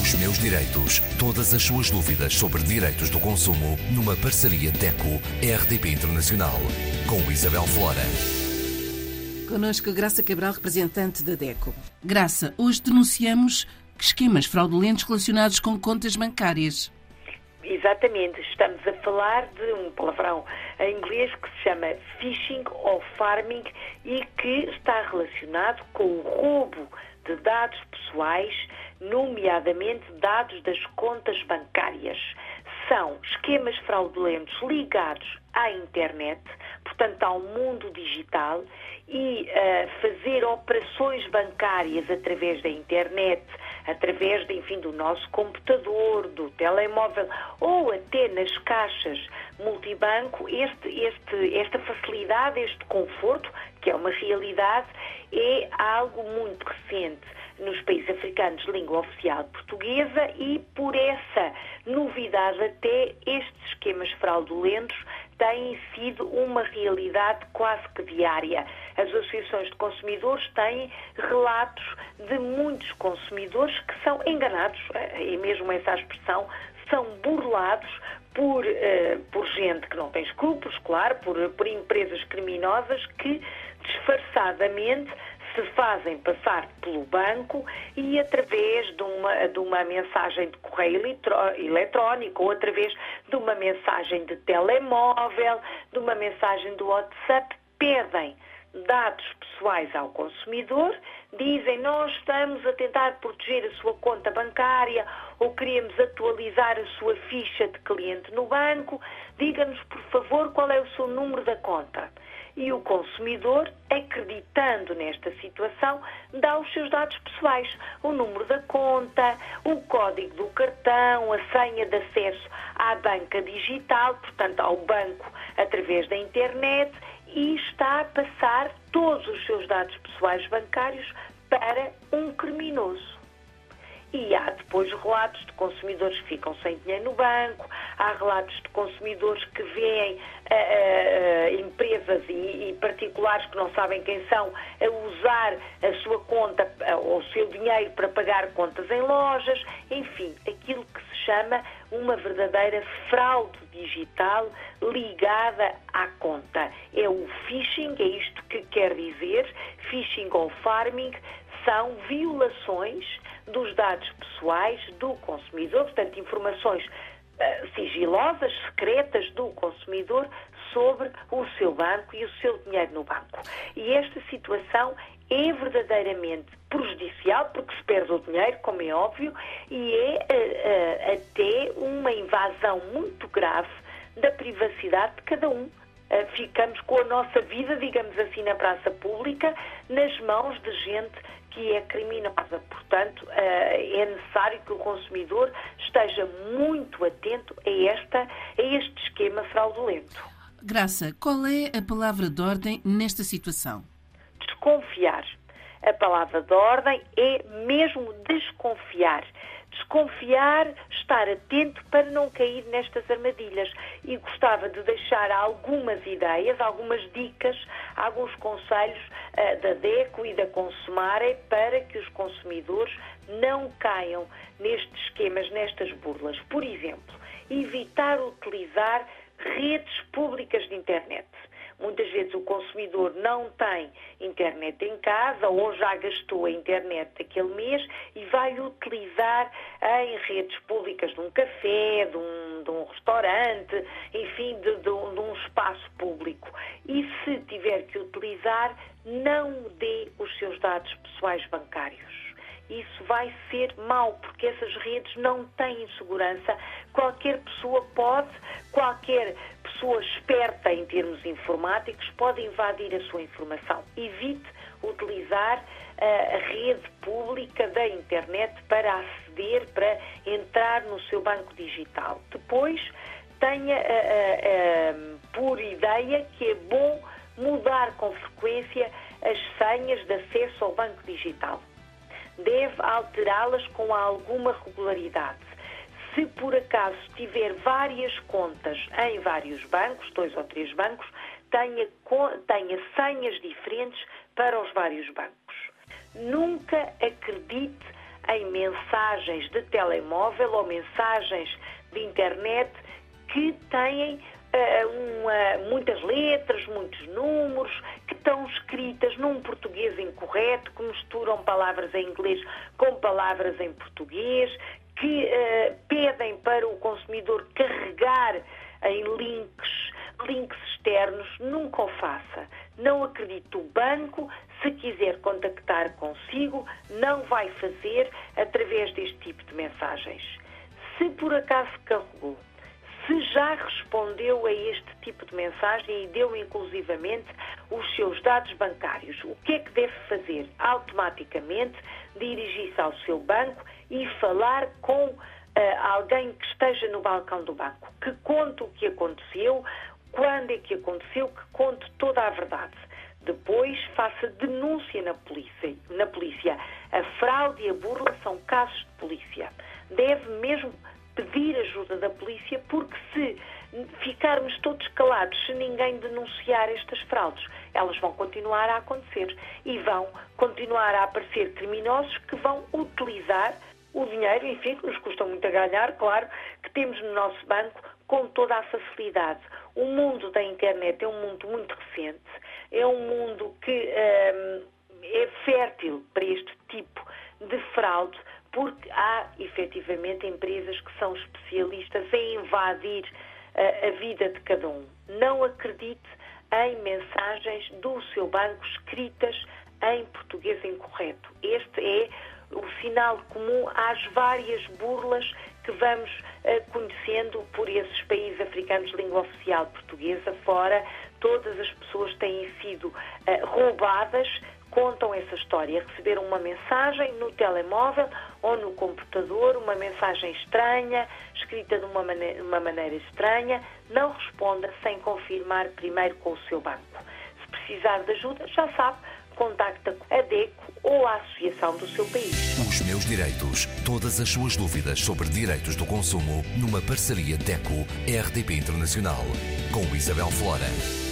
Os meus direitos. Todas as suas dúvidas sobre direitos do consumo numa parceria DECO-RDP Internacional. Com Isabel Flora. Conosco Graça Cabral, representante da DECO. Graça, hoje denunciamos esquemas fraudulentos relacionados com contas bancárias. Exatamente, estamos a falar de um palavrão em inglês que se chama phishing ou farming e que está relacionado com o roubo de dados pessoais, nomeadamente dados das contas bancárias. São esquemas fraudulentos ligados à internet, portanto ao mundo digital, e uh, fazer operações bancárias através da internet, através, de, enfim, do nosso computador, do telemóvel ou até nas caixas multibanco, este, este, esta facilidade, este conforto, que é uma realidade, é algo muito recente nos países africanos língua oficial portuguesa e por essa novidade até estes esquemas fraudulentos têm sido uma realidade quase que diária. As associações de consumidores têm relatos de muitos consumidores que são enganados, e mesmo essa expressão, são burlados por, uh, por gente que não tem escrúpulos, claro, por, por empresas criminosas que disfarçadamente se fazem passar pelo banco e através de uma, de uma mensagem de correio eletrónico ou através de uma mensagem de telemóvel, de uma mensagem do WhatsApp, pedem dados pessoais ao consumidor, dizem nós estamos a tentar proteger a sua conta bancária ou queremos atualizar a sua ficha de cliente no banco, diga-nos por favor qual é o seu número da conta e o consumidor, acreditando nesta situação, dá os seus dados pessoais, o número da conta, o código do cartão, a senha de acesso à banca digital, portanto ao banco através da internet e está a passar todos os seus dados pessoais bancários para um criminoso. E há depois relatos de consumidores que ficam sem dinheiro no banco, há relatos de consumidores que veem uh, uh, empresas e, e, particulares que não sabem quem são a usar a sua conta ou o seu dinheiro para pagar contas em lojas, enfim, aquilo que se chama uma verdadeira fraude digital ligada à conta. É o phishing, é isto que quer dizer, phishing ou farming, são violações dos dados pessoais do consumidor, portanto, informações uh, sigilosas, secretas do consumidor sobre o seu banco e o seu dinheiro no banco. E esta situação é verdadeiramente prejudicial porque se perde o dinheiro, como é óbvio, e é uh, uh, até uma invasão muito grave da privacidade de cada um. Uh, ficamos com a nossa vida, digamos assim, na praça pública, nas mãos de gente que é criminosa. Portanto, é necessário que o consumidor esteja muito atento a, esta, a este esquema fraudulento. Graça, qual é a palavra de ordem nesta situação? Desconfiar. A palavra de ordem é mesmo desconfiar. Desconfiar, estar atento para não cair nestas armadilhas. E gostava de deixar algumas ideias, algumas dicas, alguns conselhos uh, da DECO e da Consumare para que os consumidores não caiam nestes esquemas, nestas burlas. Por exemplo, evitar utilizar redes públicas de internet. Muitas vezes o consumidor não tem internet em casa ou já gastou a internet daquele mês e vai utilizar em redes públicas de um café, de um, de um restaurante, enfim, de, de, de um espaço público. E se tiver que utilizar, não dê os seus dados pessoais bancários isso vai ser mau, porque essas redes não têm segurança. Qualquer pessoa pode, qualquer pessoa esperta em termos informáticos, pode invadir a sua informação. Evite utilizar eh, a rede pública da internet para aceder, para entrar no seu banco digital. Depois, tenha uh, uh, por ideia que é bom mudar com frequência as senhas de acesso ao banco digital deve alterá-las com alguma regularidade. Se por acaso tiver várias contas em vários bancos, dois ou três bancos, tenha, tenha senhas diferentes para os vários bancos. Nunca acredite em mensagens de telemóvel ou mensagens de internet que têm uma, muitas letras, muitos números, que estão escritas num português incorreto, que misturam palavras em inglês com palavras em português, que uh, pedem para o consumidor carregar em links, links externos, nunca o faça. Não acredito o banco, se quiser contactar consigo, não vai fazer através deste tipo de mensagens. Se por acaso carregou, se já respondeu a este tipo de mensagem e deu inclusivamente os seus dados bancários, o que é que deve fazer? Automaticamente dirigir-se ao seu banco e falar com uh, alguém que esteja no balcão do banco, que conte o que aconteceu, quando é que aconteceu, que conte toda a verdade. Depois faça denúncia na polícia. Na polícia. A fraude e a burla são casos de polícia. Deve mesmo pedir ajuda da polícia, porque se ficarmos todos calados, se ninguém denunciar estas fraudes, elas vão continuar a acontecer e vão continuar a aparecer criminosos que vão utilizar o dinheiro, enfim, que nos custa muito a ganhar, claro, que temos no nosso banco com toda a facilidade. O mundo da internet é um mundo muito recente, é um mundo que hum, é fértil para este tipo de fraude, porque há efetivamente empresas que são especialistas em invadir uh, a vida de cada um. Não acredite em mensagens do seu banco escritas em português incorreto. Este é o sinal comum às várias burlas que vamos uh, conhecendo por esses países africanos de língua oficial portuguesa fora. Todas as pessoas têm sido uh, roubadas contam essa história. Receberam uma mensagem no telemóvel ou no computador, uma mensagem estranha, escrita de uma maneira, uma maneira estranha, não responda sem confirmar primeiro com o seu banco. Se precisar de ajuda, já sabe, contacta a DECO ou a associação do seu país. Os meus direitos. Todas as suas dúvidas sobre direitos do consumo numa parceria DECO-RDP Internacional com Isabel Flora.